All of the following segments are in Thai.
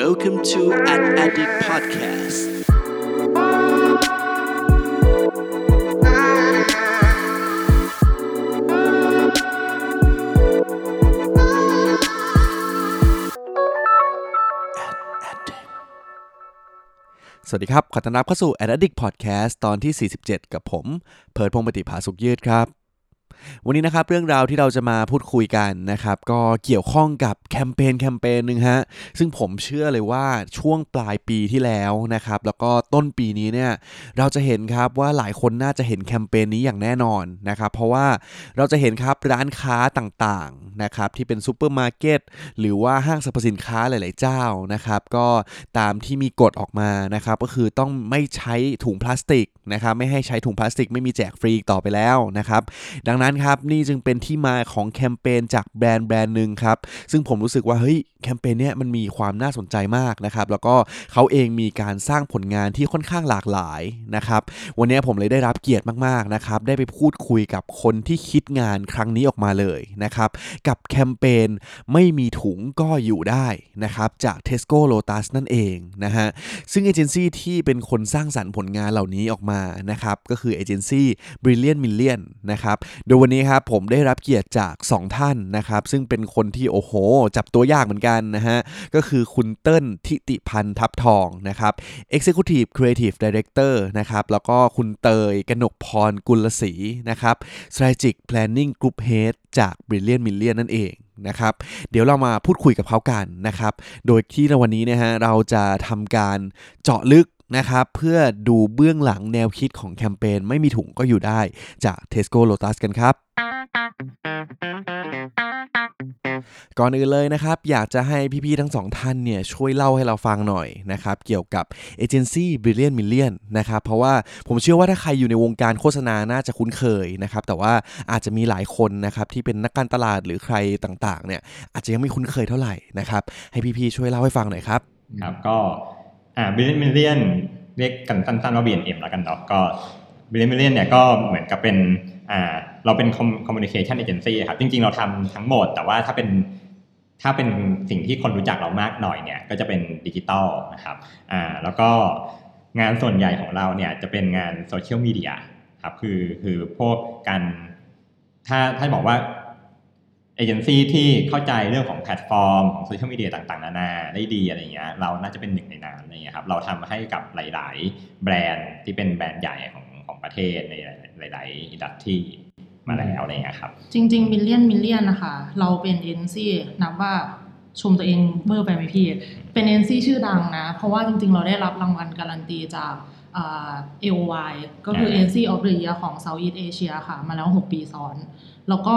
Welcome to An Addict Podcast สวัสดีครับ ขอต้อนรับเข้าสู่ Addict Podcast ตอนที่ 47 กับผม เพิร์ดพงปฏิภาสุขยืดครับ วันนี้นะครับเรื่องราวที่เราจะมาพูดคุยกันนะครับก็เกี่ยวข้องกับแคมเปญแคมเปญหนึ่งฮะซึ่งผมเชื่อเลยว่าช่วงปลายปีที่แล้วนะครับแล้วก็ต้นปีนี้เนี่ยเราจะเห็นครับว่าหลายคนน่าจะเห็นแคมเปญนี้อย่างแน่นอนนะครับเพราะว่าเราจะเห็นครับร้านค้าต่างๆนะครับที่เป็นซูเปอร์มาร์เก็ตหรือว่าห้างสรรพสินค้าหลาย ๆ เจ้านะครับก็ตามที่มีกฎออกมานะครับก็คือต้องไม่ใช้ถุงพลาสติกนะครับไม่ให้ใช้ถุงพลาสติก ไม่มีแจกฟรีต่อไปแล้วนะครับดังนั้นครับนี่จึงเป็นที่มาของแคมเปญจากแบรนด์แบรนด์หนึ่งครับซึ่งผมรู้สึกว่าเฮ้ยแคมเปญเนี้ยมันมีความน่าสนใจมากนะครับแล้วก็เขาเองมีการสร้างผลงานที่ค่อนข้างหลากหลายนะครับวันนี้ผมเลยได้รับเกียรติมากๆนะครับได้ไปพูดคุยกับคนที่คิดงานครั้งนี้ออกมาเลยนะครับกับแคมเปญไม่มีถุงก็อยู่ได้นะครับจาก Tesco Lotus นั่นเองนะฮะซึ่งเอเจนซี่ที่เป็นคนสร้างสรรค์ผลงานเหล่านี้ออกมานะครับก็คือเอเจนซี่ Brilliant Million นะครับโดยวันนี้ครับผมได้รับเกียรติจาก 2 ท่านนะครับ ซึ่งเป็นคนที่โอ้โห จับตัวยากเหมือนกันนะฮะ ก็คือคุณเติ้ลทิติพันธ์ทับทองนะครับ Executive Creative Director นะครับ แล้วก็คุณเตยกนกพรกุลศรีนะครับ Strategic Planning Group Head จาก Brilliant Million นั่นเองนะครับเดี๋ยวเรามาพูดคุยกับเขากันนะครับ โดยที่ในวันนี้นะฮะเราจะทำการเจาะลึก นะครับเพื่อดูเบื้องหลังแนวคิดของแคมเปญไม่มีถุงก็อยู่ได้จาก Tesco Lotus กันครับ ก่อนอื่นเลยนะครับ อยากจะให้พี่ๆทั้งสองท่านเนี่ยช่วยเล่าให้เราฟังหน่อยนะครับ เกี่ยวกับเอเจนซี่ Brilliant Million นะครับ เพราะว่าผมเชื่อว่าถ้าใครอยู่ในวงการโฆษณาน่าจะคุ้นเคยนะครับ แต่ว่าอาจจะมีหลายคนนะครับ ที่เป็นนักการตลาดหรือใครต่างๆเนี่ยอาจจะยังไม่คุ้นเคยเท่าไหร่นะครับ ให้พี่ๆช่วยเล่าให้ฟังหน่อยครับครับก็ อ่า Brilliant & Millionเรียกกันสั้นๆว่า BNM แล้วกันเนาะก็ Brilliant & Million เนี่ยก็เหมือนกับเป็นอ่าเราเป็น communication agency ครับจริงๆเราทำทั้งหมด แต่ว่าถ้าเป็นถ้าเป็นสิ่งที่คนรู้จักเรามากหน่อยเนี่ยก็จะเป็นดิจิตอลนะครับอ่าแล้วก็งานส่วนใหญ่ของเราเนี่ยจะเป็นงานโซเชียลมีเดียครับคือคือพวกการถ้าถ้าบอกว่า เอเจนซี่ที่เข้าใจเรื่องของแพลตฟอร์มของโซเชียลมีเดียต่างๆ นานาได้ดีอะไรเงี้ยเราน่าจะเป็นหนึ่งในนั้นอะไรเงี้ยครับเราทำให้กับหลาย ๆ แบรนด์ที่เป็นแบรนด์ใหญ่ของของประเทศในหลาย ๆ industry มาแล้วอะไรเงี้ยครับ จริงๆ Brilliant & Million นะคะเราเป็นเอเจนซี่นับว่าชมตัวเองเว่อร์ไปไหมพี่ เป็นเอเจนซี่ชื่อดังนะ เพราะว่าจริง ๆ เราได้รับรางวัลการันตีจากเอ่อ AOY ก็คืออ่า Agency of the Year ของ Southeast Asia ค่ะ มาแล้ว 6 ปีซ้อน แล้วก็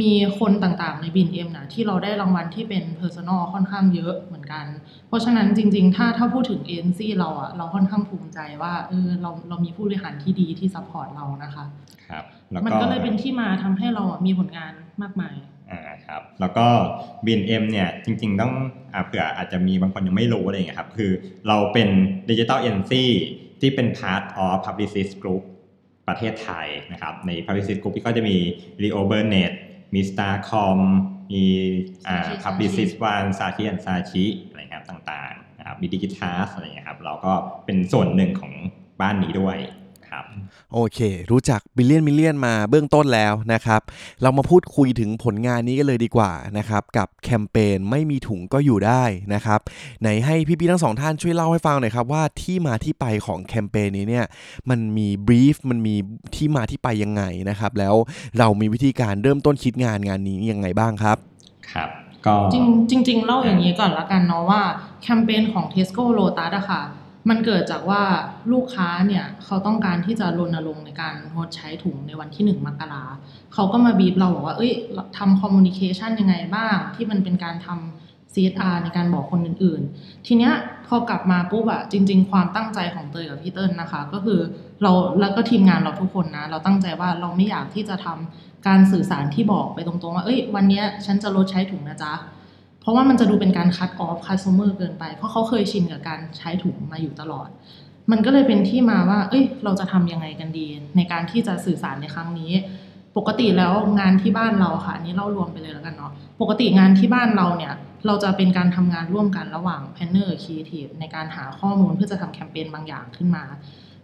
มีคนต่างๆใน BNM นะที่เราได้รางวัลที่เป็น Personal ค่อนข้างเยอะเหมือนกัน เพราะฉะนั้นจริง ๆ ถ้าถ้าพูดถึง ANC เราอะเราค่อนข้างภูมิใจว่าเออเราเรามีผู้บริหารที่ดีที่ support เรานะคะครับแล้วมันก็ก็เลยเป็นที่มาทำให้เราอะมีผลงานมากมายอ่าครับแล้วก็ BNM เนี่ยจริง ๆ ต้องอ่าเผื่ออาจจะมีบางคนยังไม่รู้อะไรเงี้ยครับคือเราเป็นดิจิ t a ลเอ n ซี่ที่เป็น part of Publicis Groupe ป ระเทศไทยนะครับ ใน Publicist Group ที่ก็จะมี Leo Burnett มี Starcom มีอ่า Saatchi Publicist One ซาชิอันซาชิอะไรครับต่างๆนะครับมี Digitas อะไรเงี้ยครับเราก็เป็นส่วนหนึ่งของบ้านนี้ด้วย ครับโอเค รู้จักบิลเลียนมิลเลียนมาเบื้องต้นแล้วนะครับ เรามาพูดคุยถึงผลงานนี้กันเลยดีกว่านะครับกับแคมเปญไม่มีถุงก็อยู่ได้นะครับไหนให้พี่ๆทั้งสองท่านช่วยเล่าให้ฟังหน่อยครับว่าที่มาที่ไปของแคมเปญนี้เนี่ยมันมีบรีฟมันมีที่มาที่ไปยังไงนะครับแล้วเรามีวิธีการเริ่มต้นคิดงานงานนี้ยังไงบ้างครับครับก็จริงจริงๆเล่าอย่างนี้ก่อนละกันเนาะว่าแคมเปญของ Tesco Lotus อะค่ะ มันเกิดจากว่าลูกค้าเนี่ยเขาต้องการที่จะรณรงค์ในการงดใช้ถุงในวันที่ 1 มกราเขาก็มาบีบเราบอกว่า เอ้ยทำคอมมูนิเคชันยังไงบ้าง ที่มันเป็นการทำ CSR ในการบอกคนอื่นๆ ทีเนี้ยพอกลับมาปุ๊บอะจริง ๆ ความตั้งใจของเตยกับพี่เติ้ลนะคะ ก็คือเราแล้วก็ทีมงานเราทุกคนนะ เราตั้งใจว่าเราไม่อยากที่จะทำการสื่อสารที่บอกไปตรงๆว่า เอ้ย วันเนี้ยฉันจะลดใช้ถุงนะจ๊ะ ราะว่ามันจะดูเป็นการคัดออฟคัสเมอร์เกินไป เพราะเขาเคยชินกับการใช้ถุงมาอยู่ตลอด มันก็เลยเป็นที่มาว่า เอ้ย เราจะทำยังไงกันดี ในการที่จะสื่อสารในครั้งนี้ ปกติแล้วงานที่บ้านเราค่ะอันนี้เล่ารวมไปเลยแล้วกันเนาะ ปกติงานที่บ้านเราเนี่ยเราจะเป็นการทำงานร่วมกันระหว่าง planner ครีเอทีฟในการหาข้อมูลเพื่อจะทำแคมเปญบางอย่างขึ้นมา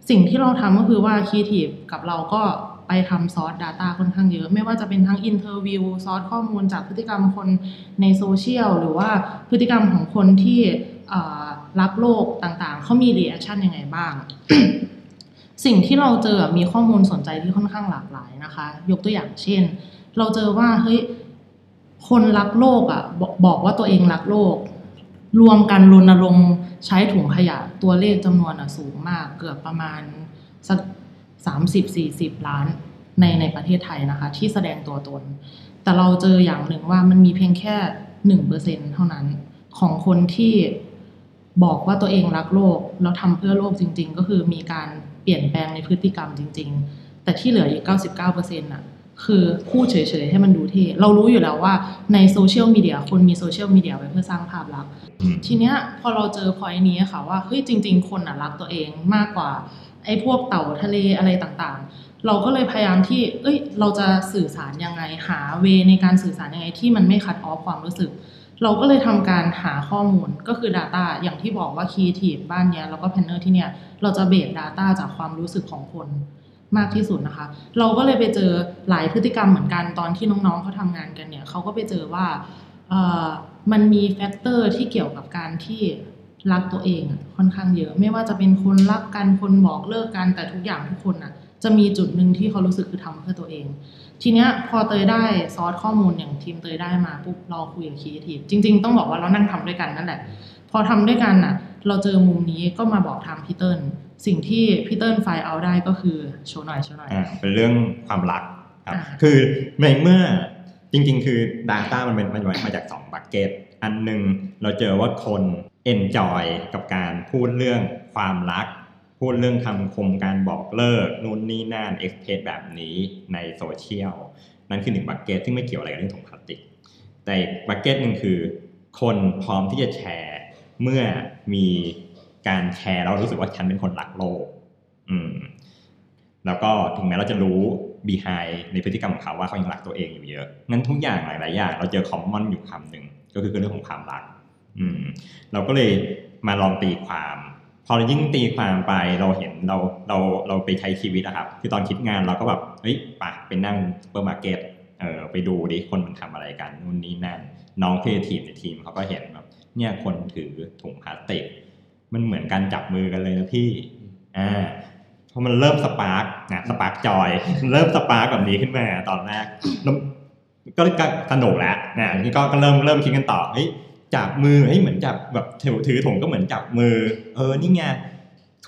สิ่งที่เราทำก็คือว่าครีเอทีฟกับเราก็ ไปทำซอส Data ค่อนข้างเยอะ ไม่ว่าจะเป็นทั้ง interview source ข้อมูลจากพฤติกรรมคนในโซเชียลหรือว่าพฤติกรรมของคนที่รักโลกต่างๆ เขามี reaction ยังไงบ้าง สิ่งที่เราเจอมีข้อมูลสนใจที่ค่อนข้างหลากหลายนะคะ ยกตัวอย่างเช่น เราเจอว่าเฮ้ยคนรักโลกอะบอกบอกว่าตัวเองรักโลก รวมกันรณรงค์ใช้ถุงขยะตัวเลขจำนวนอะสูงมากเกือบประมาณสัก สามสิบสี่สิบล้านในในประเทศไทยนะคะ ที่แสดงตัวตน แต่เราเจออย่างหนึ่งว่ามันมีเพียงแค่หนึ่งเปอร์เซ็นเท่านั้นของคนที่บอกว่าตัวเองรักโลกแล้วทำเพื่อโลกจริง ๆ ก็คือมีการเปลี่ยนแปลงในพฤติกรรมจริง ๆ แต่ที่เหลืออีกเก้าสิบเก้าเปอร์เซ็นต์่ะคือพูดเฉยๆให้มันดูเท่เรารู้อยู่แล้วว่าในโซเชียลมีเดียคนมีโซเชียลมีเดียไว้เพื่อสร้างภาพลักษณ์อืมทีเนี้ยพอเราเจอพอยนี้ค่ะว่าเฮ้ยจริง ๆ คนอะรักตัวเองมากกว่า ไอ้พวกเต่าทะเลอะไรต่างๆ เราก็เลยพยายามที่ เอ้ย เราจะสื่อสารยังไง หา way ในการสื่อสารยังไงที่มันไม่ cut off ความรู้สึก เราก็เลยทำการหาข้อมูลก็คือ Data อย่างที่บอกว่า Creative บ้านเนี้ยแล้วก็ Planner ที่เนี้ยเราจะเบส Data จากความรู้สึกของคนมากที่สุดนะคะ เราก็เลยไปเจอหลายพฤติกรรมเหมือนกันตอนที่น้องๆเขาทำงานกันเนี่ยเขาก็ไปเจอว่าเอ่อมันมี factor ที่เกี่ยวกับการที่ รักตัวเองอะค่อนข้างเยอะ ไม่ว่าจะเป็นคนรักกันคนบอกเลิกกันแต่ทุกอย่างทุกคนอะ จะมีจุดหนึ่งที่เขารู้สึกคือทำเพื่อตัวเอง ทีเนี้ยพอเตยได้ซอสข้อมูลอย่างทีมเตยได้มาปุ๊บเราคุยกับครีเอทีฟจริง ๆ ต้องบอกว่าเรานั่งทำด้วยกันนั่นแหละ พอทำด้วยกันน่ะ เราเจอมุมนี้ก็มาบอกทางพี่เติ้ลสิ่งที่พี่เติ้ลไฟล์เอาได้ก็คือโชว์หน่อยโชว์หน่อยอ่าเป็นเรื่องความรักครับอ่าคือในเมื่อจริง ๆ คือ Data มันเป็นมันมาจาก2 bucket อันหนึ่งเราเจอว่าคน enjoy กับการพูดเรื่องความรัก พูดเรื่องคำคมการบอกเลิกนู่นนี่นั่น express แบบนี้ในโซเชียลนั่นคือหนึ่ง bucket ซึ่งไม่เกี่ยวอะไรกับเรื่องถุงพลาสติก แต่บักเก็ตหนึ่งคือ คนพร้อมที่จะแชร์เมื่อมีการแชร์แล้วรู้สึกว่าฉันเป็นคนรักโลก อืม แล้วก็ถึงแม้เราจะรู้ behind ในพฤติกรรมของเขาว่าเขายังรักตัวเองอยู่เยอะงั้นทุกอย่างหลายๆอย่างเราเจอคอมมอนอยู่คำหนึ่งก็คือเรื่องของความรักอืมเราก็เลยมาลองตีความพอเรายิ่งตีความไปเราเห็นเราเราเราไปใช้ชีวิตอะครับ คือตอนคิดงานเราก็แบบเฮ้ยไปไปนั่งซูเปอร์มาร์เก็ตเออไปดูดิคนมันทำอะไรกันนู่นนี่นั่น น้องครีเอทีฟในทีมเขาก็เห็นแบบเนี่ยคนถือถุงพลาสติก มันเหมือนการจับมือกันเลยนะพี่อ่า พอมันเริ่ม spark นะ spark joy เริ่ม spark แบบนี้ขึ้นมาตอนแรกแล้วก็ก็สนุกแล้วนะนี่ก็ก็เริ่มเริ่มคิดกันต่อเฮ้ยจับมือเฮ้ยเหมือนจับแบบถือถือถุงก็เหมือนจับมือ เออนี่ไง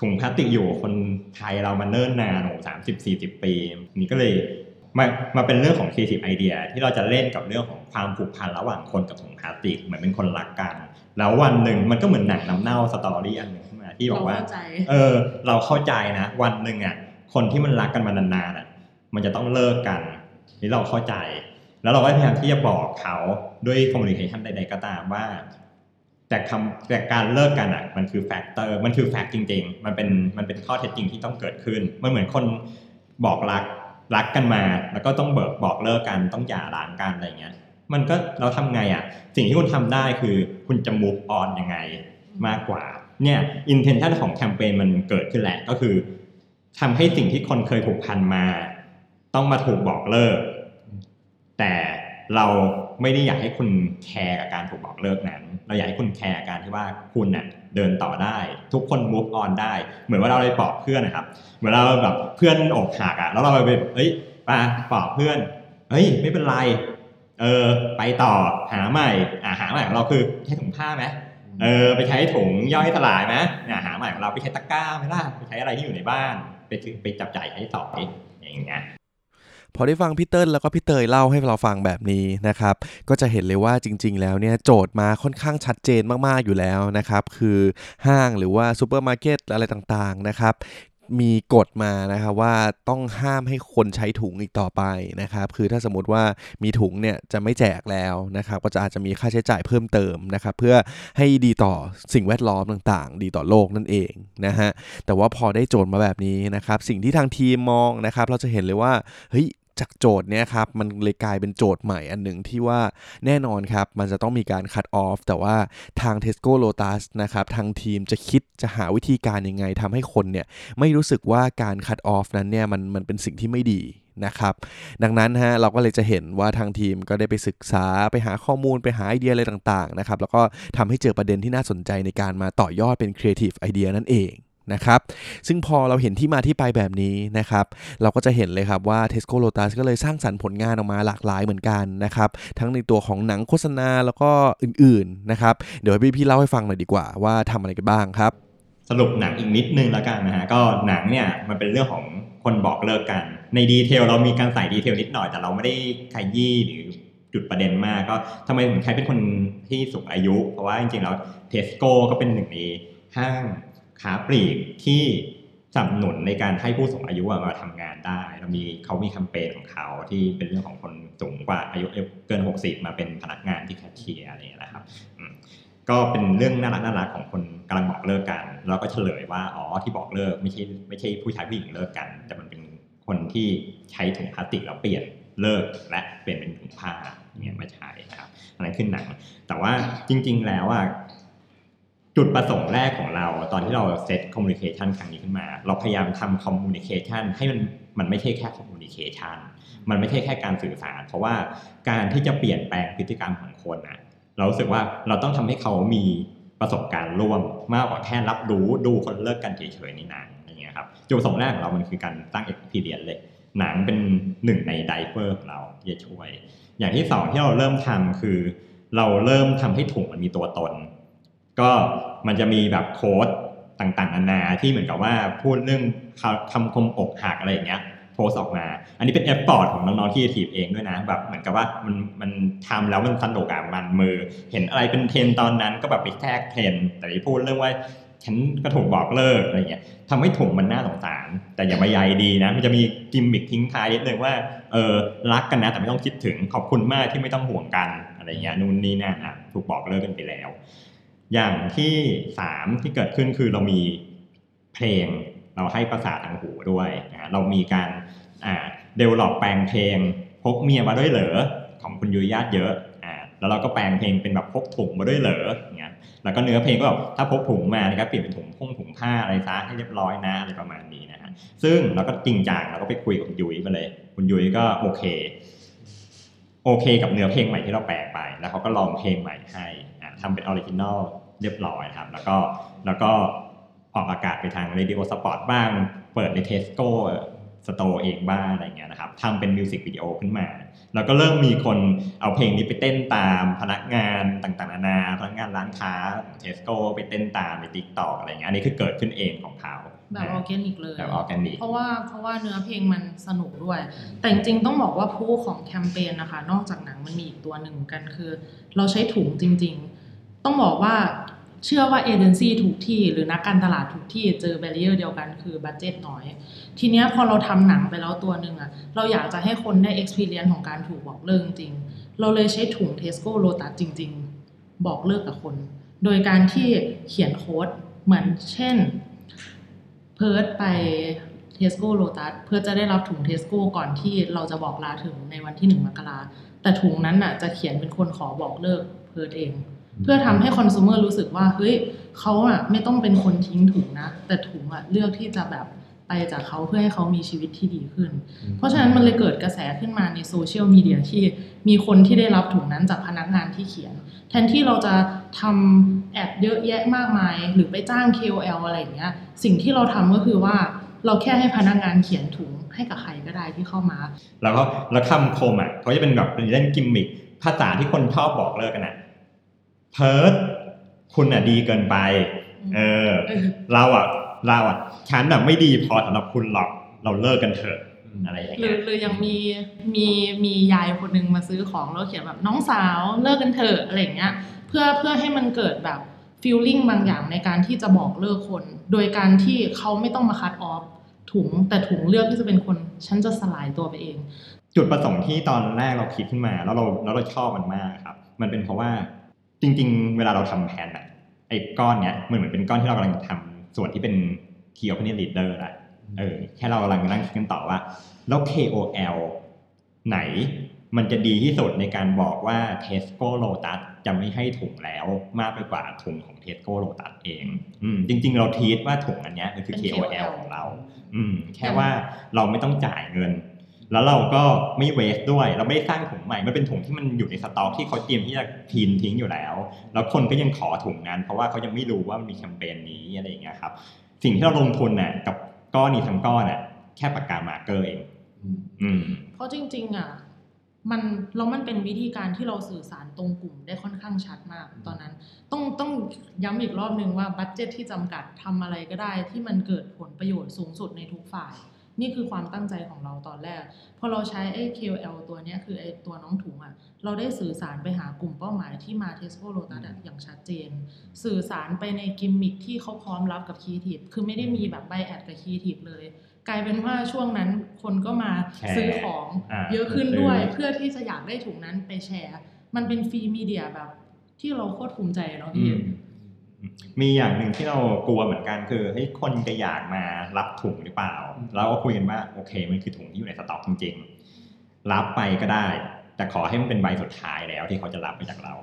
ถุงพลาสติกอยู่กับคนไทยเรามาเนิ่นนานโอ้สามสิบสี่สิบปี นี่ก็เลยมามาเป็นเรื่องของ creative idea ที่เราจะเล่นกับเรื่องของความผูกพันระหว่างคนกับถุงพลาสติกเหมือนเป็นคนรักกัน แล้ววันหนึ่งมันก็เหมือนหนังน้ำเน่า story อันหนึ่ง ขึ้นมาที่บอกว่าเราเข้าใจเออ เราเข้าใจนะ วันหนึ่งอะ คนที่มันรักกันมานานๆอะ มันจะต้องเลิกกันนี่เราเข้าใจ แล้วเราก็พยายามที่จะบอกเขาด้วย communication ใด ๆ ก็ตามว่า แต่คำแต่การเลิกกันอะ มันคือ factor มันคือ fact จริง ๆ มันเป็นมันเป็นข้อเท็จจริงที่ต้องเกิดขึ้น มันเหมือนคนบอกรักรักกันมา แล้วก็ต้องเบิกบอกเลิกกันต้องหย่าร้างกันอะไรเงี้ยมันก็เราทำไงอะ สิ่งที่คุณทำได้คือคุณจะ move on ยังไงมากกว่า เนี่ย intention ของแคมเปญมันเกิดขึ้นแหละก็คือทำให้สิ่งที่คนเคยผูกพันมา ต้องมาถูกบอกเลิก แต่เราไม่ได้อยากให้คุณแคร์กับการถูกบอกเลิกนั้น เราอยากให้คุณแคร์การที่ว่าคุณน่ะเดินต่อได้ ทุกคน move on ได้ เหมือนว่าเราไปปลอบเพื่อนนะครับ เหมือนเราแบบเพื่อนอกหักอะแล้วเราไปแบบเอ้ยปาปลอบเพื่อนเฮ้ยไม่เป็นไร เออไปต่อหาใหม่อ่าหาใหม่ของเราคือใช้ถุงผ้าไหม เออไปใช้ถุงย่อยสลายไหมอาหาใหม่ของเราไปใช้ตะกร้าไหมล่ะไปใช้อะไรที่อยู่ในบ้าน ไปไปจับจ่ายใช้สอยอย่างเงี้ยพอได้ฟังพี่เติ้ลแล้วก็พี่เตยเล่าให้เราฟังแบบนี้นะครับ ก็จะเห็นเลยว่าจริง ๆ แล้วเนี่ยโจทย์มาค่อนข้างชัดเจนมากๆอยู่แล้วนะครับ คือห้างหรือว่าซูเปอร์มาร์เก็ตอะไรต่างๆนะครับ มีกฎมานะครับว่าต้องห้ามให้คนใช้ถุงอีกต่อไปนะครับ คือถ้าสมมติว่ามีถุงเนี่ยจะไม่แจกแล้วนะครับ ก็จะอาจจะมีค่าใช้จ่ายเพิ่มเติมนะครับ เพื่อให้ดีต่อสิ่งแวดล้อมต่าง ๆ ดีต่อโลกนั่นเองนะฮะแต่ว่าพอได้โจทย์มาแบบนี้นะครับ สิ่งที่ทางทีมมองนะครับ เราจะเห็นเลยว่าเฮ้ย จากโจทย์เนี้ยครับมันเลยกลายเป็นโจทย์ใหม่อันหนึ่งที่ว่าแน่นอนครับ มันจะต้องมีการคัดออฟแต่ว่าทาง Tesco Lotus นะครับทางทีมจะคิดจะหาวิธีการยังไงทำให้คนเนี่ยไม่รู้สึกว่าการคัดออฟนั้นเนี่ยมันมันเป็นสิ่งที่ไม่ดีนะครับดังนั้นฮะเราก็เลยจะเห็นว่าทางทีมก็ได้ไปศึกษาไปหาข้อมูลไปหาไอเดียอะไรต่างๆนะครับแล้วก็ทำให้เจอประเด็นที่น่าสนใจในการมาต่อยอดเป็น Creative Idea นั่นเอง นะครับซึ่งพอเราเห็นที่มาที่ไปแบบนี้นะครับ เราก็จะเห็นเลยครับว่า Tesco Lotus ก็เลยสร้างสรรค์ผลงานออกมาหลากหลายเหมือนกันนะครับ ทั้งในตัวของหนังโฆษณาแล้วก็อื่นๆนะครับ เดี๋ยวให้พี่ๆเล่าให้ฟังหน่อยดีกว่าว่าทำอะไรกันบ้างครับ สรุปหนังอีกนิดนึงแล้วกันนะฮะก็หนังเนี่ยมันเป็นเรื่องของคนบอกเลิกกัน ใน detail เรามีการใส่ detail นิดหน่อยแต่เราไม่ได้ขยี้หรือจุดประเด็นมากก็ทำไมถึงใครเป็นคนที่สูงอายุ เพราะว่าจริงๆแล้วเทสโก้ก็เป็นหนึ่งในห้าง ค้าปลีกที่สนับสนุนในการให้ผู้สูงอายุมาทำงานได้เรามีเขามีแคมเปญของเขาที่เป็นเรื่องของคนสูงกว่าอายุเกิน 60 มาเป็นพนักงานที่แคชเชียร์อะไรอย่างเงี้ยนะครับก็เป็นเรื่องน่ารักน่ารักของคนกำลังบอกเลิกกันแล้วก็เฉลยว่าอ๋อที่บอกเลิกไม่ใช่ไม่ใช่ผู้ชายผู้หญิงเลิกกัน แต่มันเป็นคนที่ใช้ถุงพลาสติกแล้วเปลี่ยนเลิกและเปลี่ยนเป็นถุงผ้าเนี่ยมาใช้นะครับอันนั้นขึ้นหนัง แต่ว่าจริง ๆ แล้วอะ จุดประสงค์แรกของเรา ตอนที่เรา set communication ครั้งนี้ขึ้นมา เราพยายามทำ communication ให้มันมันไม่ใช่แค่ communication มันไม่ใช่แค่การสื่อสาร เพราะว่าการที่จะเปลี่ยนแปลงพฤติกรรมของคนอะเรารู้สึกว่าเราต้องทำให้เขามีประสบการณ์ร่วมมากกว่าแค่รับรู้ดูคนเลิกกันเฉยๆในหนังอย่างเงี้ยครับจุดประสงค์แรกของเรามันคือการสร้าง experience เลยหนังเป็นหนึ่งใน driver ของเราที่จะช่วย อย่างที่สองที่เราเริ่มทำคือ เราเริ่มทำให้ถุงมันมีตัวตน ก็มันจะมีแบบ quote ต่างๆนานาที่เหมือนกับว่าพูดเรื่องคำคำคมอกหักอะไรอย่างเงี้ยโพสออกมา อันนี้เป็น effort ของน้องๆที่ทีมเองด้วยนะแบบเหมือนกับว่ามันมันทำแล้วมันสนุกอะมันมือ เห็นอะไรเป็นเทรนตอนนั้นก็แบบไปแทรกเทรนแต่ที่พูดเรื่องว่าฉันก็ถูกบอกเลิกอะไรเงี้ยทำให้ถุงมันน่าสงสาร แต่อย่ามาใยดีนะ มันจะมีกิมมิคทิ้งท้ายนิดนึงว่าเออรักกันนะแต่ไม่ต้องคิดถึงขอบคุณมากที่ไม่ต้องห่วงกันอะไรเงี้ยนู่นนี่นั่นอะถูกบอกเลิกกันไปแล้ว อย่างที่สามที่เกิดขึ้นคือเรามีเพลง เราให้ภาษาทางหูด้วยนะเรามีการอ่าเดเวลลอปแปลงเพลงพกเมียมาด้วยเหรอของคุณยุยญาติเยอะอ่าแล้วเราก็แปลงเพลงเป็นแบบพกถุงมาด้วยเหรออย่างเงี้ย แล้วก็เนื้อเพลงก็แบบถ้าพกถุงมานะครับเปลี่ยนเป็นถุงพุ่งถุงผ้าอะไรซะให้เรียบร้อยนะอะไรประมาณนี้นะฮะ ซึ่งเราก็จริงจังเราก็ไปคุยกับคุณยุ้ยมาเลย คุณยุ้ยก็โอเค โอเคกับเนื้อเพลงใหม่ที่เราแปลงไป แล้วเขาก็ร้องเพลงใหม่ให้ทำเป็น original เรียบร้อยครับ แล้วก็แล้วก็ออกอากาศไปทาง Radio Spot บ้าง เปิดใน Tesco store เองบ้างอะไรเงี้ยนะครับทำเป็นมิวสิกวิดีโอขึ้นมา แล้วก็เริ่มมีคนเอาเพลงนี้ไปเต้นตามพนักงานต่างๆนานาพนักงานร้านค้าของเทสโก้ไปเต้นตามใน TikTok อะไรเงี้ยอันนี้คือเกิดขึ้นเองของเขาแบบออร์แกนิกเลยแบบออร์แกนิกเพราะว่าเพราะว่าเนื้อเพลงมันสนุกด้วย แต่จริงๆต้องบอกว่าผู้ของแคมเปญนะคะ นอกจากหนังมันมีอีกตัวหนึ่งกันคือ เราใช้ถุงจริง ๆ ต้องบอกว่า เชื่อว่าเอเจนซี่ทุกที่หรือนักการตลาดทุกที่เจอ barrier เดียวกันคือ budget น้อย ทีเนี้ยพอเราทำหนังไปแล้วตัวหนึ่งอะเราอยากจะให้คนได้ experience ของการถูกบอกเลิกจริง เราเลยใช้ถุง Tesco Lotus จริง ๆ บอกเลิกกับคน โดยการที่เขียน quote เหมือนเช่นเพิร์ดไปเทสโก้โ t ตัสเพื่อจะได้รับถุงเทสโก้ก่อนที่เราจะบอกลาถึงในวันที่หนึ่งมกราแต่ถุงนั้นน่ะจะเขียนเป็นคนขอบอกเลิกเพิร์ดเอง เพื่อทำให้ consumer รู้สึกว่า เฮ้ยเขาอะไม่ต้องเป็นคนทิ้งถุงนะ แต่ถุงอะเลือกที่จะแบบไปจากเขาเพื่อให้เขามีชีวิตที่ดีขึ้น เพราะฉะนั้นมันเลยเกิดกระแสขึ้นมาในโซเชียลมีเดียที่มีคนที่ได้รับถุงนั้นจากพนักงานที่เขียน แทนที่เราจะทำแอดเยอะแยะมากมาย หรือไปจ้าง KOL อะไรอย่างเงี้ย สิ่งที่เราทำก็คือว่าเราแค่ให้พนักงานเขียนถุงให้กับใครก็ได้ที่เข้ามา แล้วก็แล้วคำคมอะเขาจะเป็นแบบเป็นเล่นกิมมิคภาษาที่คนชอบบอกเลิกกันอะ เพิร์ดคุณอะดีเกินไปเออเออ เราอะเราอะฉันแบบไม่ดีพอสำหรับคุณหรอกเราเลิกกันเถอะอะไรอย่างหรืเงี้อยหรือยังมีมีมียายคนหนึ่งมาซื้อของแล้วเขียนแบบน้องสาวเลิกกันเถอะอะไรอย่างเงี้ยเพื่อเพื่อให้มันเกิดแบบฟีลลิ่งบางอย่างในการที่จะบอกเลิกคน โดยการที่เขาไม่ต้องมาคัดออฟถุงแต่ถุงเลือกที่จะเป็นคน ฉันจะสลายตัวไปเอง จุดประสงค์ที่ตอนแรกเราคิดขึ้นมา แล้วเราแล้วเราชอบมันมากครับ มันเป็นเพราะว่า จริง ๆ เวลาเราทำแผนอะไอ้ก้อนเนี้ยมันเหมือนเป็นก้อนที่เรากำลังทำส่วนที่เป็น key opinion leader แหละเออแค่เรากำลังนั่งคิดกันต่อว่า แล้ว KOL ไหนมันจะดีที่สุดในการบอกว่า Tesco Lotus จะไม่ให้ถุงแล้วมากไปกว่าถุงของ Tesco Lotus เองอืมจริง ๆ เราทีตว่าถุงอันเนี้ยมันคือเป็น KOL KOL ของเรา อืมแค่ว่าเราไม่ต้องจ่ายเงิน แล้วเราก็ไม่ waste ด้วย เราไม่ได้สร้างถุงใหม่ มันเป็นถุงที่มันอยู่ในสต็อกที่เขาเตรียมที่จะทิ้งทิ้งอยู่แล้ว แล้วคนก็ยังขอถุงนั้น เพราะว่าเขายังไม่รู้ว่ามันมีแคมเปญนี้อะไรอย่างเงี้ยครับ สิ่งที่เราลงทุนน่ะกับก้อนนี้ทั้งก้อนน่ะแค่ปากกา marker เองอืมเพราะจริงๆอะมันแล้วมันเป็นวิธีการที่เราสื่อสารตรงกลุ่มได้ค่อนข้างชัดมากตอนนั้น ต้องต้องย้ำอีกรอบนึงว่า budget ที่จำกัดทำอะไรก็ได้ที่มันเกิดผลประโยชน์สูงสุดในทุกฝ่าย นี่คือความตั้งใจของเราตอนแรก พอเราใช้ไอ้ KOL ตัวเนี้ยคือไอ้ตัวน้องถุงอะ เราได้สื่อสารไปหากลุ่มเป้าหมายที่มา Tesco Lotus อะอย่างชัดเจน สื่อสารไปในกิมมิคที่เขาพร้อมรับกับคีทีฟคือไม่ได้มีแบบใบแอดกับคีทีฟเลย กลายเป็นว่าช่วงนั้นคนก็มาแชร์ซื้อของอ่าเยอะขึ้นด้วยซื้อเพื่อที่จะอยากได้ถุงนั้นไปแชร์ มันเป็นฟรีมีเดียแบบที่เราโคตรภูมิใจเนาะพี่ มีอย่างหนึ่งที่เรากลัวเหมือนกันคือเฮ้ยคนจะอยากมารับถุงหรือเปล่า เราก็คุยกันว่าโอเคมันคือถุงที่อยู่ในสต็อกจริง ๆ รับไปก็ได้ แต่ขอให้มันเป็นใบสุดท้ายแล้วที่เขาจะรับไปจากเรา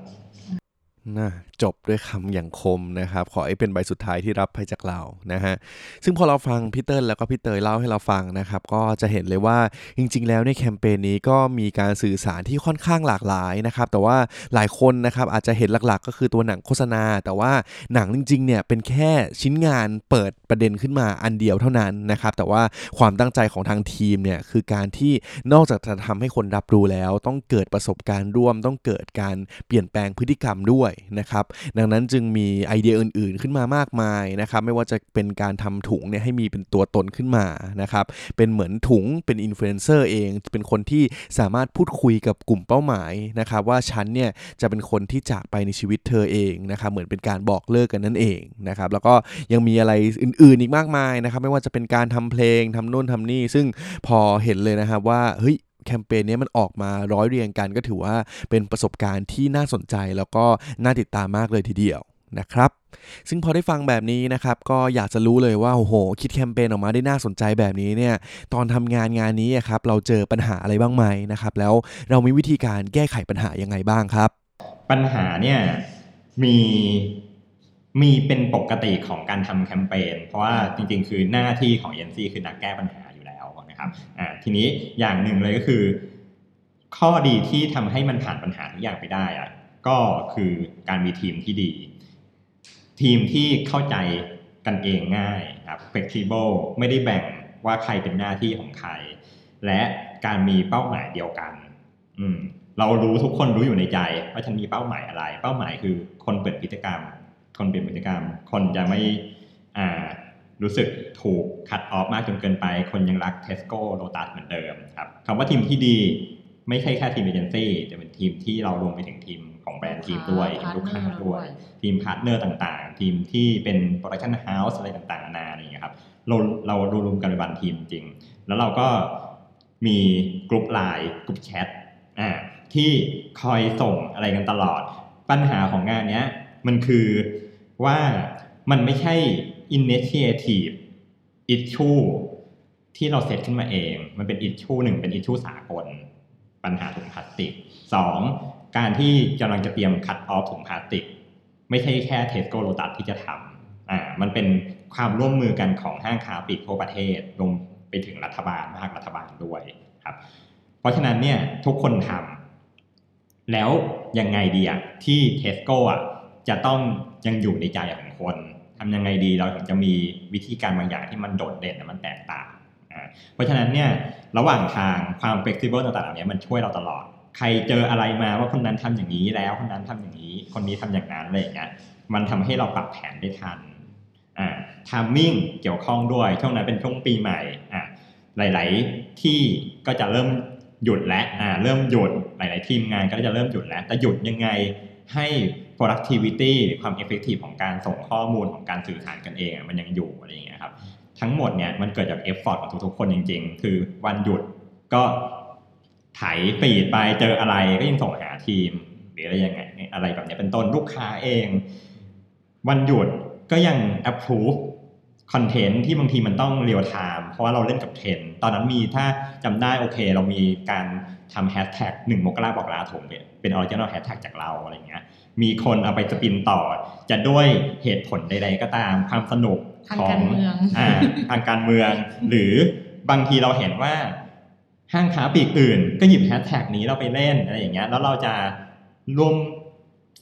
นะจบด้วยคำอย่างคมนะครับ ขอให้เป็นใบสุดท้ายที่รับไปจากเรานะฮะซึ่งพอเราฟังพี่เติ้ลแล้วก็พี่เตยเล่าให้เราฟังนะครับ ก็จะเห็นเลยว่าจริง ๆ แล้วในแคมเปญนี้ก็มีการสื่อสารที่ค่อนข้างหลากหลายนะครับ แต่ว่าหลายคนนะครับอาจจะเห็นหลักๆ ก็คือตัวหนังโฆษณา แต่ว่าหนังจริงๆเนี่ยเป็นแค่ชิ้นงานเปิดประเด็นขึ้นมาอันเดียวเท่านั้นนะครับ แต่ว่าความตั้งใจของทางทีมเนี่ยคือการที่นอกจากจะทำให้คนรับรู้แล้ว ต้องเกิดประสบการณ์ร่วม ต้องเกิดการเปลี่ยนแปลงพฤติกรรมด้วยนะครับดังนั้นจึงมีไอเดียอื่นๆขึ้นมามากมายนะครับไม่ว่าจะเป็นการทำถุงเนี่ยให้มีเป็นตัวตนขึ้นมานะครับเป็นเหมือนถุงเป็นอินฟลูเอนเซอร์เองเป็นคนที่สามารถพูดคุยกับกลุ่มเป้าหมายนะครับว่าฉันเนี่ยจะเป็นคนที่จากไปในชีวิตเธอเองนะครับเหมือนเป็นการบอกเลิกกันนั่นเองนะครับแล้วก็ยังมีอะไรอื่นๆอีกมากมายนะครับไม่ว่าจะเป็นการทำเพลงทำโน่นทำนี่ ซึ่งพอเห็นเลยนะครับว่าเฮ้ย แคมเปญนี้มันออกมาร้อยเรียงกันก็ถือว่าเป็นประสบการณ์ที่น่าสนใจแล้วก็น่าติดตามมากเลยทีเดียวนะครับซึ่งพอได้ฟังแบบนี้นะครับก็อยากจะรู้เลยว่าโอ้โห คิดแคมเปญออกมาได้น่าสนใจแบบนี้เนี่ยตอนทำงานงานนี้ครับเราเจอปัญหาอะไรบ้างไหมนะครับแล้วเรามีวิธีการแก้ไขปัญหายังไงบ้างครับ ปัญหาเนี่ยมีมีเป็นปกติของการทำแคมเปญเพราะว่าจริงๆ คือหน้าที่ของเอ็นซีคือนักแก้ปัญหา นะครับทีนี้อย่างหนึ่งเลยก็คือ ข้อดีที่ทำให้มันผ่านปัญหาทุกอย่างไปได้อะก็คือการมีทีมที่ดี ทีมที่เข้าใจกันเองง่ายครับ flexible ไม่ได้แบ่งว่าใครเป็นหน้าที่ของใคร และการมีเป้าหมายเดียวกัน อืมเรารู้ทุกคนรู้อยู่ในใจว่าฉันมีเป้าหมายอะไร เป้าหมายคือคนเปลี่ยนพฤติกรรม คนเปลี่ยนพฤติกรรม คนจะไม่อ่า รู้สึกถูก cut off มากจนเกินไป คนยังรักเทสโก้โ t ตัสเหมือนเดิมครับคำว่าทีมที่ดีไม่ใช่แค่ทีมเอเจนซี่จะเป็นทีมที่เรารวมไปถึงทีมของแบรนด์ทีมด้วย partner ลูกค้าด้วย ทีม partner ต่างๆ ทีมที่เป็น production house อะไรต่างๆนานาอะไรอย่างเงี้ยครับเราเรารวมกันเป็น one team จริง แล้วเราก็มีกลุ่มไลน์กลุ่มแชทอ่าที่คอยส่งอะไรกันตลอด ปัญหาของงานเนี้ยมันคือว่ามันไม่ใช่ initiative issue ที่เราเซตขึ้นมาเอง มันเป็น issue หนึ่งเป็น issue สากล ปัญหาถุงพลาสติกสองการที่กำลังจะเตรียมคัดออฟถุงพลาสติก ไม่ใช่แค่เทสโก้โ t ตัสที่จะทำอ่ามันเป็นความร่วมมือกันของห้างค้าปลีกทั่วประเทศรวมไปถึงรัฐบาลภาครัฐบาลด้วยครับ เพราะฉะนั้นเนี่ยทุกคนทำแล้วยังไงดีอะที่เทสโก้อะจะต้องยังอยู่ในใจของคน ทำยังไงดีเราถึงจะมีวิธีการบางอย่างที่มันโดดเด่นและมันแตกต่างอ่าเพราะฉะนั้นเนี่ยระหว่างทางความ flexible ต่างๆเหล่านี้มันช่วยเราตลอด ใครเจออะไรมาว่าคนนั้นทำอย่างนี้แล้วคนนั้นทำอย่างนี้ คนนี้ทำอย่างนั้นอะไรอย่างเงี้ยมันทำให้เราปรับแผนได้ทันอ่าทามมิ่งเกี่ยวข้องด้วยช่วงนั้นเป็นช่วงปีใหม่อ่าหลาย ๆ ที่ก็จะเริ่มหยุดแล้วอ่าเริ่มหยุดหลาย ๆ ทีมงานก็จะเริ่มหยุดแล้วแต่หยุดยังไงให้ productivity หรือความ effective ของการส่งข้อมูลของการสื่อสารกันเองมันยังอยู่อะไรอย่างเงี้ยครับทั้งหมดเนี่ยมันเกิดจาก effort ของทุกๆคนจริง ๆ คือวันหยุดก็ไถ feed ไปเจออะไรก็ยังส่งหาทีม หรืออะไรยังไงอะไรแบบเนี้ยเป็นต้นลูกค้าเอง วันหยุดก็ยัง approve content ที่บางทีมันต้อง real time เพราะว่าเราเล่นกับเทรนตอนนั้นมีถ้าจำได้โอเค เรามีการทำแฮชแท็กหนึ่งมกราบอกลาถุงเนี่ยเป็น original hashtag จากเราอะไรเงี้ย มีคนเอาไป spin ต่อ จะด้วยเหตุผลใดๆก็ตามความสนุกทางของการเมืองอ่าทางการเมือง หรือบางทีเราเห็นว่าห้างค้าปลีกอื่น ก็หยิบแฮชแท็กนี้เราไปเล่นอะไรอย่างเงี้ยแล้วเราจะร่วม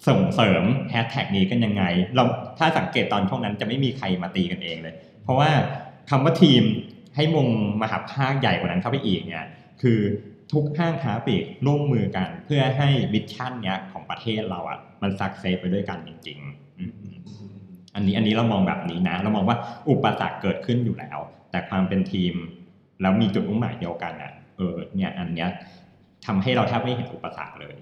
ส่งเสริมแฮชแท็กนี้กันยังไง เราถ้าสังเกตตอนช่วงนั้นจะไม่มีใครมาตีกันเองเลย เพราะว่าคำว่าทีมให้วงมหาภาคใหญ่กว่านั้นเข้าไปอีกเนี่ยคือ ทุกห้างค้าปลีกร่วมมือกัน เพื่อให้ mission เนี้ยของประเทศเราอะมัน success ไปด้วยกันจริง ๆ อันนี้อันนี้เรามองแบบนี้นะ เรามองว่าอุปสรรคเกิดขึ้นอยู่แล้ว แต่ความเป็นทีม แล้วมีจุดมุ่งหมายเดียวกันอะเออเนี่ยอันเนี้ยทำให้เราแทบไม่เห็นอุปสรรคเลย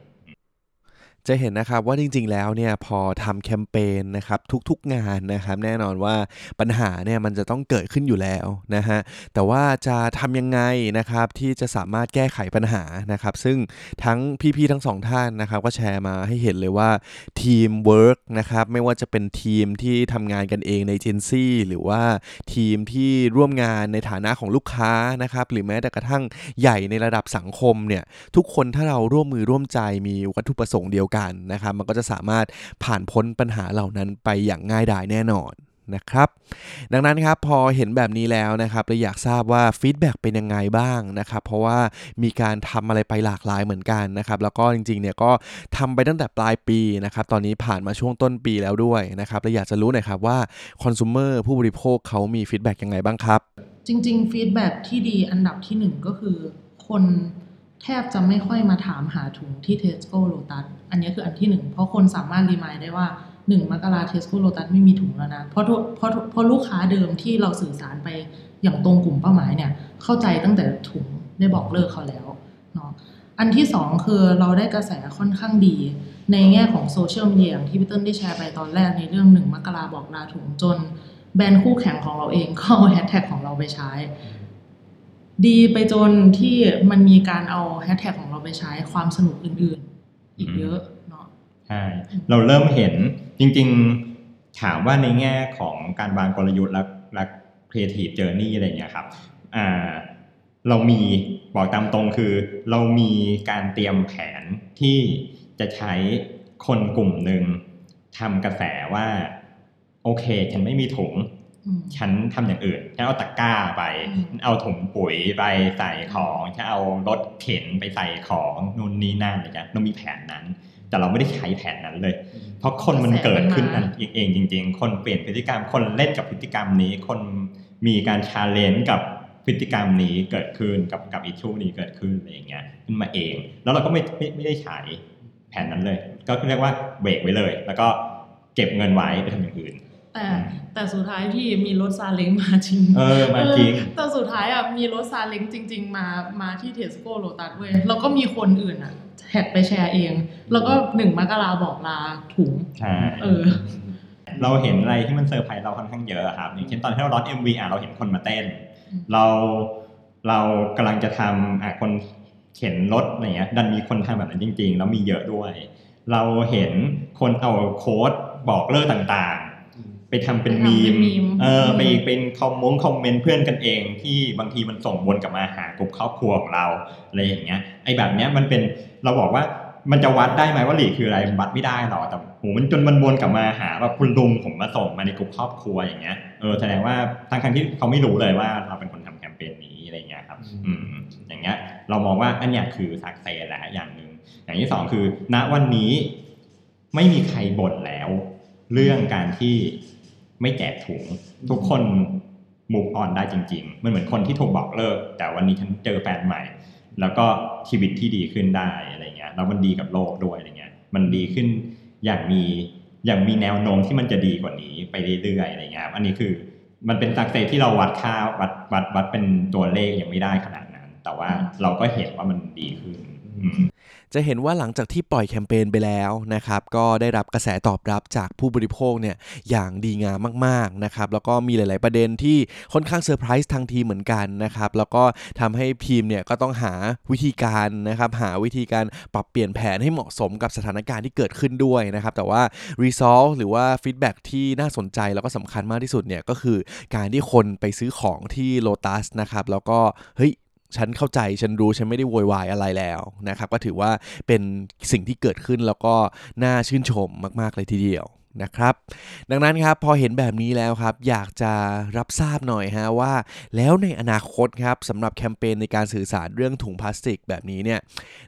จะเห็นนะครับว่าจริงๆแล้วเนี่ยพอทำแคมเปญนะครับทุกๆงานนะครับแน่นอนว่าปัญหาเนี่ยมันจะต้องเกิดขึ้นอยู่แล้วนะฮะแต่ว่าจะทำยังไงนะครับที่จะสามารถแก้ไขปัญหานะครับซึ่งทั้งพี่ๆทั้งสองท่านนะครับก็แชร์มาให้เห็นเลยว่าทีมเวิร์กนะครับไม่ว่าจะเป็นทีมที่ทำงานกันเองในเจนซี่หรือว่าทีมที่ร่วมงานในฐานะของลูกค้านะครับหรือแม้แต่กระทั่งใหญ่ในระดับสังคมเนี่ยทุกคนถ้าเราร่วมมือร่วมใจมีวัตถุประสงค์เดียวกันนะครับมันก็จะสามารถผ่านพ้นปัญหาเหล่านั้นไปอย่างง่ายดายแน่นอนนะครับดังนั้นครับพอเห็นแบบนี้แล้วนะครับเราอยากทราบว่า feedback เป็นยังไงบ้างนะครับเพราะว่ามีการทำอะไรไปหลากหลายเหมือนกันนะครับแล้วก็จริงๆเนี่ยก็ทำไปตั้งแต่ปลายปีนะครับตอนนี้ผ่านมาช่วงต้นปีแล้วด้วยนะครับเราอยากจะรู้หน่อยครับว่าคอน sumer ผู้บริโภคเขามี feedback ยังไงบ้างครับ จริงๆ feedback ที่ดีอันดับที่หนึ่งก็คือคน แทบจะไม่ค่อยมาถามหาถุงที่ Tesco Lotus อันนี้คืออันที่หนึ่งเพราะคนสามารถ remind ได้ว่า1มกราเทสโก้โ t ตัสไม่มีถุงแล้วนะ เพราะทุกเพราะเพราะลูกค้าเดิมที่เราสื่อสารไปอย่างตรงกลุ่มเป้าหมายเนี่ย เข้าใจตั้งแต่ถุงได้บอกเลิกเขาแล้วเนาะอันที่สองคือเราได้กระแสค่อนข้างดี ในแง่ของโซเชียลมีเดียที่พี่เติ้ลได้แชร์ไปตอนแรกในเรื่องหนึ่งมกราบอกลาถุงจน แบรนด์คู่แข่งของเราเองก็เอาแฮชแท็กของเราไปใช้ ดีไปจนที่มันมีการเอาแฮชแท็กของเราไปใช้ความสนุกอื่นๆ อีกเยอะเนาะใช่เราเริ่มเห็นจริงๆ ถามว่าในแง่ของการวางกลยุทธ์และและ creative journey อะไรเงี้ยครับอ่าเรามีบอกตามตรงคือ เรามีการเตรียมแผนที่จะใช้คนกลุ่มหนึ่งทำกระแสว่า โอเค ฉันไม่มีถุง ฉันทำอย่างอื่นฉันเอาตะกร้าไปอืมเอาถุงปุ๋ยไปใส่ของฉันเอารถเข็นไปใส่ของนู่นนี่นั่นอะไรเงี้ยเรามีแผนนั้น แต่เราไม่ได้ใช้แผนนั้นเลย เพราะคนมันเกิดขึ้นนั่นเองจริง ๆ คนเปลี่ยนพฤติกรรมคนเล่นกับพฤติกรรมนี้ คนมีการ challenge กับพฤติกรรมนี้เกิดขึ้นกับกับ issue นี้เกิดขึ้นอะไรอย่างเงี้ยขึ้นมาเอง แล้วเราก็ไม่ไม่ไม่ได้ใช้แผนนั้นเลย ก็เรียกว่าเบรกไว้เลย แล้วก็เก็บเงินไว้ไปทำอย่างอื่น แต่แต่สุดท้ายที่มีรถซาเล้งมาจริง เออมาจริงเออแต่สุดท้ายอะมีรถซาเล้งจริง ๆ มามาที่เทสโก้โ t ตัสเว้ยแล้วก็มีคนอื่นอะแท็กไปแชร์เอง แล้วก็หนึ่งมกราบอกลาถุงใช่เออ เราเห็นอะไรที่มันเซอร์ไพรส์เราค่อนข้างเยอะครับ อย่างเช่นตอนที่เราร้อน MV อะเราเห็นคนมาเต้นอืมเราเรากำลังจะทำอะคนเข็นรถอะไรเงี้ยดันมีคนทำแบบนั้นจริง ๆ แล้วมีเยอะด้วย เราเห็นคนเอา quote บอกเลิกต่างๆ ไปทำเป็นไปทำมีเป็นมมีมเอออืมไปเป็นคอมมงคอมเมนต์เพื่อนกันเอง ที่บางทีมันส่งวนกลับมาหากลุ่มครอบครัวของเราอะไรอย่างเงี้ยไอ้แบบเนี้ยมันเป็นเราบอกว่ามันจะวัดได้ไหมว่าหลีกคืออะไรวัดไม่ได้หรอกแต่โหมันจนมันวนกลับมาหาแบบคุณลุงผมมาส่งมาในกลุ่มครอบครัวอย่างเงี้ยเออแสดงว่าทั้งทที่เขาไม่รู้เลยว่าเราเป็นคนทำแคมเปญนี้อะไรเงี้ยครับอืมอย่างเงี้ยเรามองว่าอันเนี้ยคือสักเซสแหละอย่างหนึ่งอย่างที่สองคือ ณวันนี้ไม่มีใครบ่นแล้ว เรื่องการที่ ไม่แจกถุง ทุกคนมูฟออนได้จริง ๆ มันเหมือนคนที่ถูกบอกเลิก แต่วันนี้ฉันเจอแฟนใหม่ แล้วก็ชีวิตที่ดีขึ้นได้อะไรเงี้ยแล้วมันดีกับโลกด้วยอะไรเงี้ยมันดีขึ้นอย่างมีอย่างมีแนวโน้มที่มันจะดีกว่านี้ไปเรื่อยๆอะไรเงี้ยอันนี้คือมันเป็นสักเซที่เราวัดค่าวัดวัดวัดเป็นตัวเลขยังไม่ได้ขนาดนั้น แต่ว่าเราก็เห็นว่ามันดีขึ้น จะเห็นว่าหลังจากที่ปล่อยแคมเปญไปแล้วนะครับ ก็ได้รับกระแสตอบรับจากผู้บริโภคเนี่ยอย่างดีงามมากๆนะครับ แล้วก็มีหลาย ๆประเด็นที่ค่อนข้างเซอร์ไพรส์ทางทีมเหมือนกันนะครับ แล้วก็ทำให้ทีมเนี่ยก็ต้องหาวิธีการนะครับ หาวิธีการปรับเปลี่ยนแผนให้เหมาะสมกับสถานการณ์ที่เกิดขึ้นด้วยนะครับ แต่ว่า Result หรือว่า feedback ที่น่าสนใจแล้วก็สำคัญมากที่สุดเนี่ยก็คือการที่คนไปซื้อของที่ Lotus นะครับ แล้วก็เฮ้ย ฉันเข้าใจฉันรู้ฉันไม่ได้โวยวายอะไรแล้วนะครับก็ถือว่าเป็นสิ่งที่เกิดขึ้นแล้วก็น่าชื่นชมมาก ๆ เลยทีเดียวนะครับ ดังนั้นครับพอเห็นแบบนี้แล้วครับ อยากจะรับทราบหน่อยฮะว่า แล้วในอนาคตครับสำหรับแคมเปญในการสื่อสารเรื่องถุงพลาสติกแบบนี้เนี่ย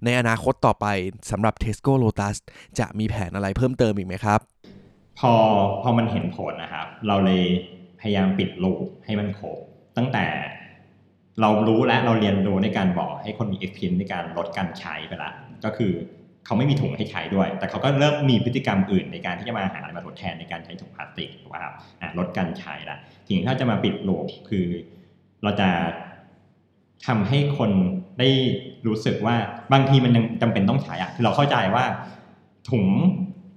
ในอนาคตต่อไปสำหรับ Tesco Lotus จะมีแผนอะไรเพิ่มเติมอีกไหมครับ พอพอมันเห็นผลนะครับ เราเลยพยายามปิดลูปให้มันครบตั้งแต่ เรารู้และเราเรียนรู้ในการบอกให้คนมี experience ในการลดการใช้ไปละ ก็คือเขาไม่มีถุงให้ใช้ด้วย แต่เขาก็เริ่มมีพฤติกรรมอื่นในการที่จะมาหาอะไรมาทดแทนในการใช้ถุงพลาสติกถูกป่ะครับลดการใช้ละทีนี้ถ้าจะมาปิด loop คือ เราจะทำให้คนได้รู้สึกว่าบางทีมันยังจำเป็นต้องใช้อะคือเราเข้าใจว่าถุง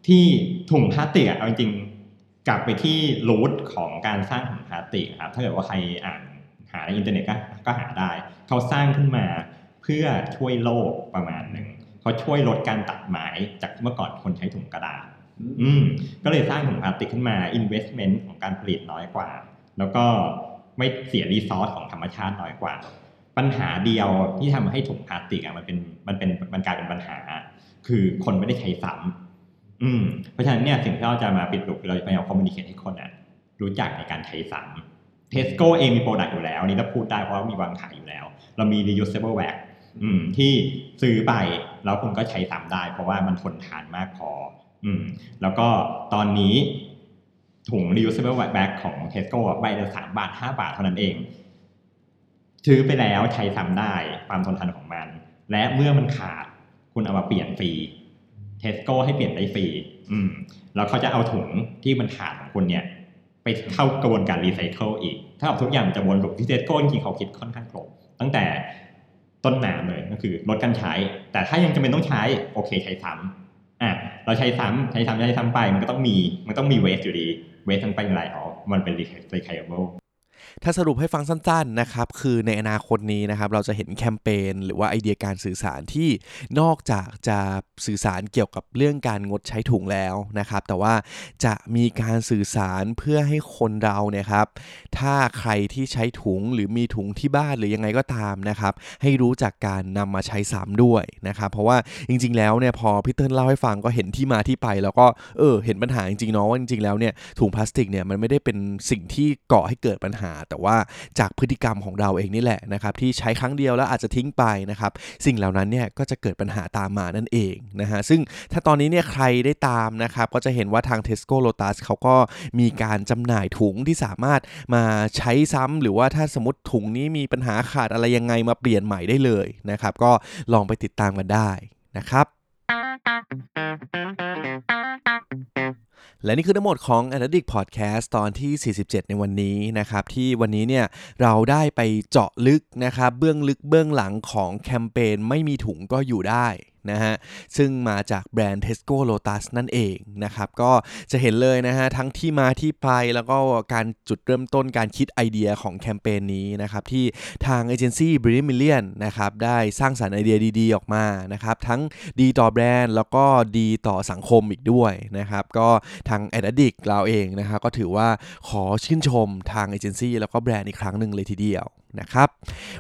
ที่ถุงพลาสติกอะเอาจริงกลับไปที่ root ของการสร้างถุงพลาสติกครับถ้าเกิดว่าใครอ่าน อินเทอร์เน็ตก็ก็หาได้ เขาสร้างขึ้นมาเพื่อช่วยโลกประมาณหนึ่งเขาช่วยลดการตัดไม้จากเมื่อก่อนคนใช้ถุงกระดาษอืมก็เลยสร้างถุงพลาสติกขึ้นมา investment ของการผลิตน้อยกว่า แล้วก็ไม่เสียรีซอสของธรรมชาติน้อยกว่า ปัญหาเดียวที่ทำให้ถุงพลาสติกอะมันเป็นมันเป็นมันกลายเป็นปัญหา คือคนไม่ได้ใช้ซ้ำอืมเพราะฉะนั้นเนี่ยสิ่งที่เราจะมาปิดลุกเราจะพยายามคอมมูนิเคชให้คนอะรู้จักในการใช้ซ้ำ เทสโก้เองมี product อยู่แล้วนี่เราพูดได้เพราะมีวางขายอยู่แล้ว เรามี reusable bag ที่ซื้อไปแล้วคุณก็ใช้ซ้ำได้ เพราะว่ามันทนทานมากพอ อืม แล้วก็ตอนนี้ถุง reusable bag ของ Tesco ใบละสามบาทห้าบาทเท่านั้นเอง ซื้อไปแล้วใช้ซ้ำได้ความทนทานของมัน และเมื่อมันขาดคุณเอามาเปลี่ยนฟรี Tesco ให้เปลี่ยนได้ฟรี อืม แล้วเขาจะเอาถุงที่มันขาดของคุณเนี่ย ไปเข้ากระบวนการรีไซเคิลอีก ถ้าเอาทุกอย่างจะวน loop ที่เทสโก้จริงเขาคิดค่อนข้างครบตั้งแต่ต้นน้ำเลยก็คือลดการใช้ แต่ถ้ายังจำเป็นต้องใช้โอเคใช้ซ้ำอะเราใช้ซ้ำใช้ซ้ำใช้ซ้ำไปมันก็ต้องมีมันต้องมีเวสอยู่ดีเวสทั้งไปอะไรอ๋อมันเป็นรีไซเคิล ถ้าสรุปให้ฟังสั้นๆนะครับคือในอนาคตนี้นะครับเราจะเห็นแคมเปญหรือว่าไอเดียการสื่อสารที่นอกจากจะสื่อสารเกี่ยวกับเรื่องการงดใช้ถุงแล้วนะครับ แต่ว่าจะมีการสื่อสารเพื่อให้คนเราเนี่ยครับถ้าใครที่ใช้ถุงหรือมีถุงที่บ้านหรือยังไงก็ตามนะครับ ให้รู้จักการนำมาใช้ซ้ำด้วยนะครับเพราะว่าจริง ๆ แล้วเนี่ยพอพี่เติ้ลเล่าให้ฟังก็เห็นที่มาที่ไป แล้วก็เออเห็นปัญหาจริงๆเนาะว่าจริงๆแล้วเนี่ยถุงพลาสติกเนี่ยมันไม่ได้เป็นสิ่งที่ก่อให้เกิดปัญหาแต่ว่าจากพฤติกรรมของเราเองนี่แหละนะครับที่ใช้ครั้งเดียวแล้วอาจจะทิ้งไปนะครับสิ่งเหล่านั้นเนี่ยก็จะเกิดปัญหาตามมานั่นเองนะฮะซึ่งถ้าตอนนี้เนี่ยใครได้ตามนะครับก็จะเห็นว่าทาง Tesco Lotus เขาก็มีการจำหน่ายถุงที่สามารถมาใช้ซ้ำหรือว่าถ้าสมมติถุงนี้มีปัญหาขาดอะไรยังไงมาเปลี่ยนใหม่ได้เลยนะครับก็ลองไปติดตามกันได้นะครับ และนี่คือทั้งหมดของ a d d i c t Podcast ตอนที่ 47 ในวันนี้นะครับ ที่วันนี้เนี่ยเราได้ไปเจาะลึกนะครับ เบื้องลึกเบื้องหลังของแคมเปญไม่มีถุงก็อยู่ได้นะฮะซึ่งมาจากแบรนด์ Tesco Lotus นั่นเองนะครับก็จะเห็นเลยนะฮะทั้งที่มาที่ไปแล้วก็การจุดเริ่มต้นการคิดไอเดียของแคมเปญนี้นะครับที่ทางเอเจนซี่ b r i l l i a n Million นะครับได้สร้างสารรค์ไอเดียดีๆ ออกมานะครับทั้งดีต่อแบรนด์แล้วก็ดีต่อสังคมอีกด้วยนะครับก็ทาง a d d i c t เราเองนะครับก็ถือว่าขอชื่นชมทางเอเจนซี่แล้วก็แบรนด์อีกครั้งหนึ่งเลยทีเดียว นะครับ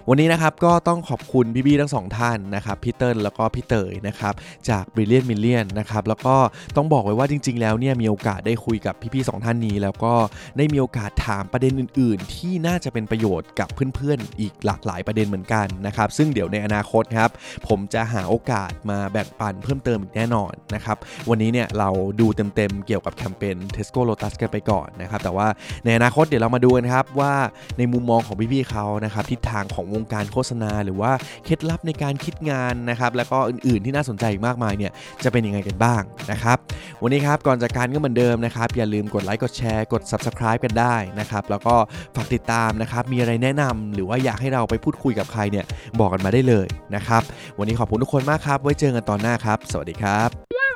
วันนี้นะครับก็ต้องขอบคุณพี่ๆทั้งสองท่านนะครับพี่เติ้ลแล้วก็พี่เตยนะครับจาก Brilliant Million นะครับแล้วก็ต้องบอกไว้ว่าจริง ๆ แล้วเนี่ยมีโอกาสได้คุยกับพี่ๆสองท่านนี้ แล้วก็ได้มีโอกาสถามประเด็นอื่น ๆ ที่น่าจะเป็นประโยชน์กับเพื่อนๆ อีกหลากหลายประเด็นเหมือนกันนะครับซึ่งเดี๋ยวในอนาคตครับผมจะหาโอกาสมาแบ่งปันเพิ่มเติมอีกแน่นอนนะครับวันนี้เนี่ยเราดูเต็มๆเกี่ยวกับแคมเปญ Tesco Lotus กันไปก่อนนะครับแต่ว่าในอนาคตเดี๋ยวเรามาดูกันครับว่าในมุมมองของพี่ๆเขานะครับทิศทางของวงการโฆษณา หรือว่าเคล็ดลับในการคิดงานนะครับแล้วก็อื่นๆที่น่าสนใจอีกมากมายเนี่ยจะเป็นยังไงกันบ้างนะครับวันนี้ครับก่อนจากการก็เหมือนเดิมนะครับอย่าลืมกดไลค์กดแชร์กด Subscribe กันได้นะครับแล้วก็ฝากติดตามนะครับมีอะไรแนะนำหรือว่าอยากให้เราไปพูดคุยกับใครเนี่ยบอกกันมาได้เลยนะครับวันนี้ขอบคุณทุกคนมากครับ ไว้เจอกันตอนหน้าครับ สวัสดีครับ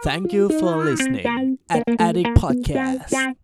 Thank you for listening at Addict Podcast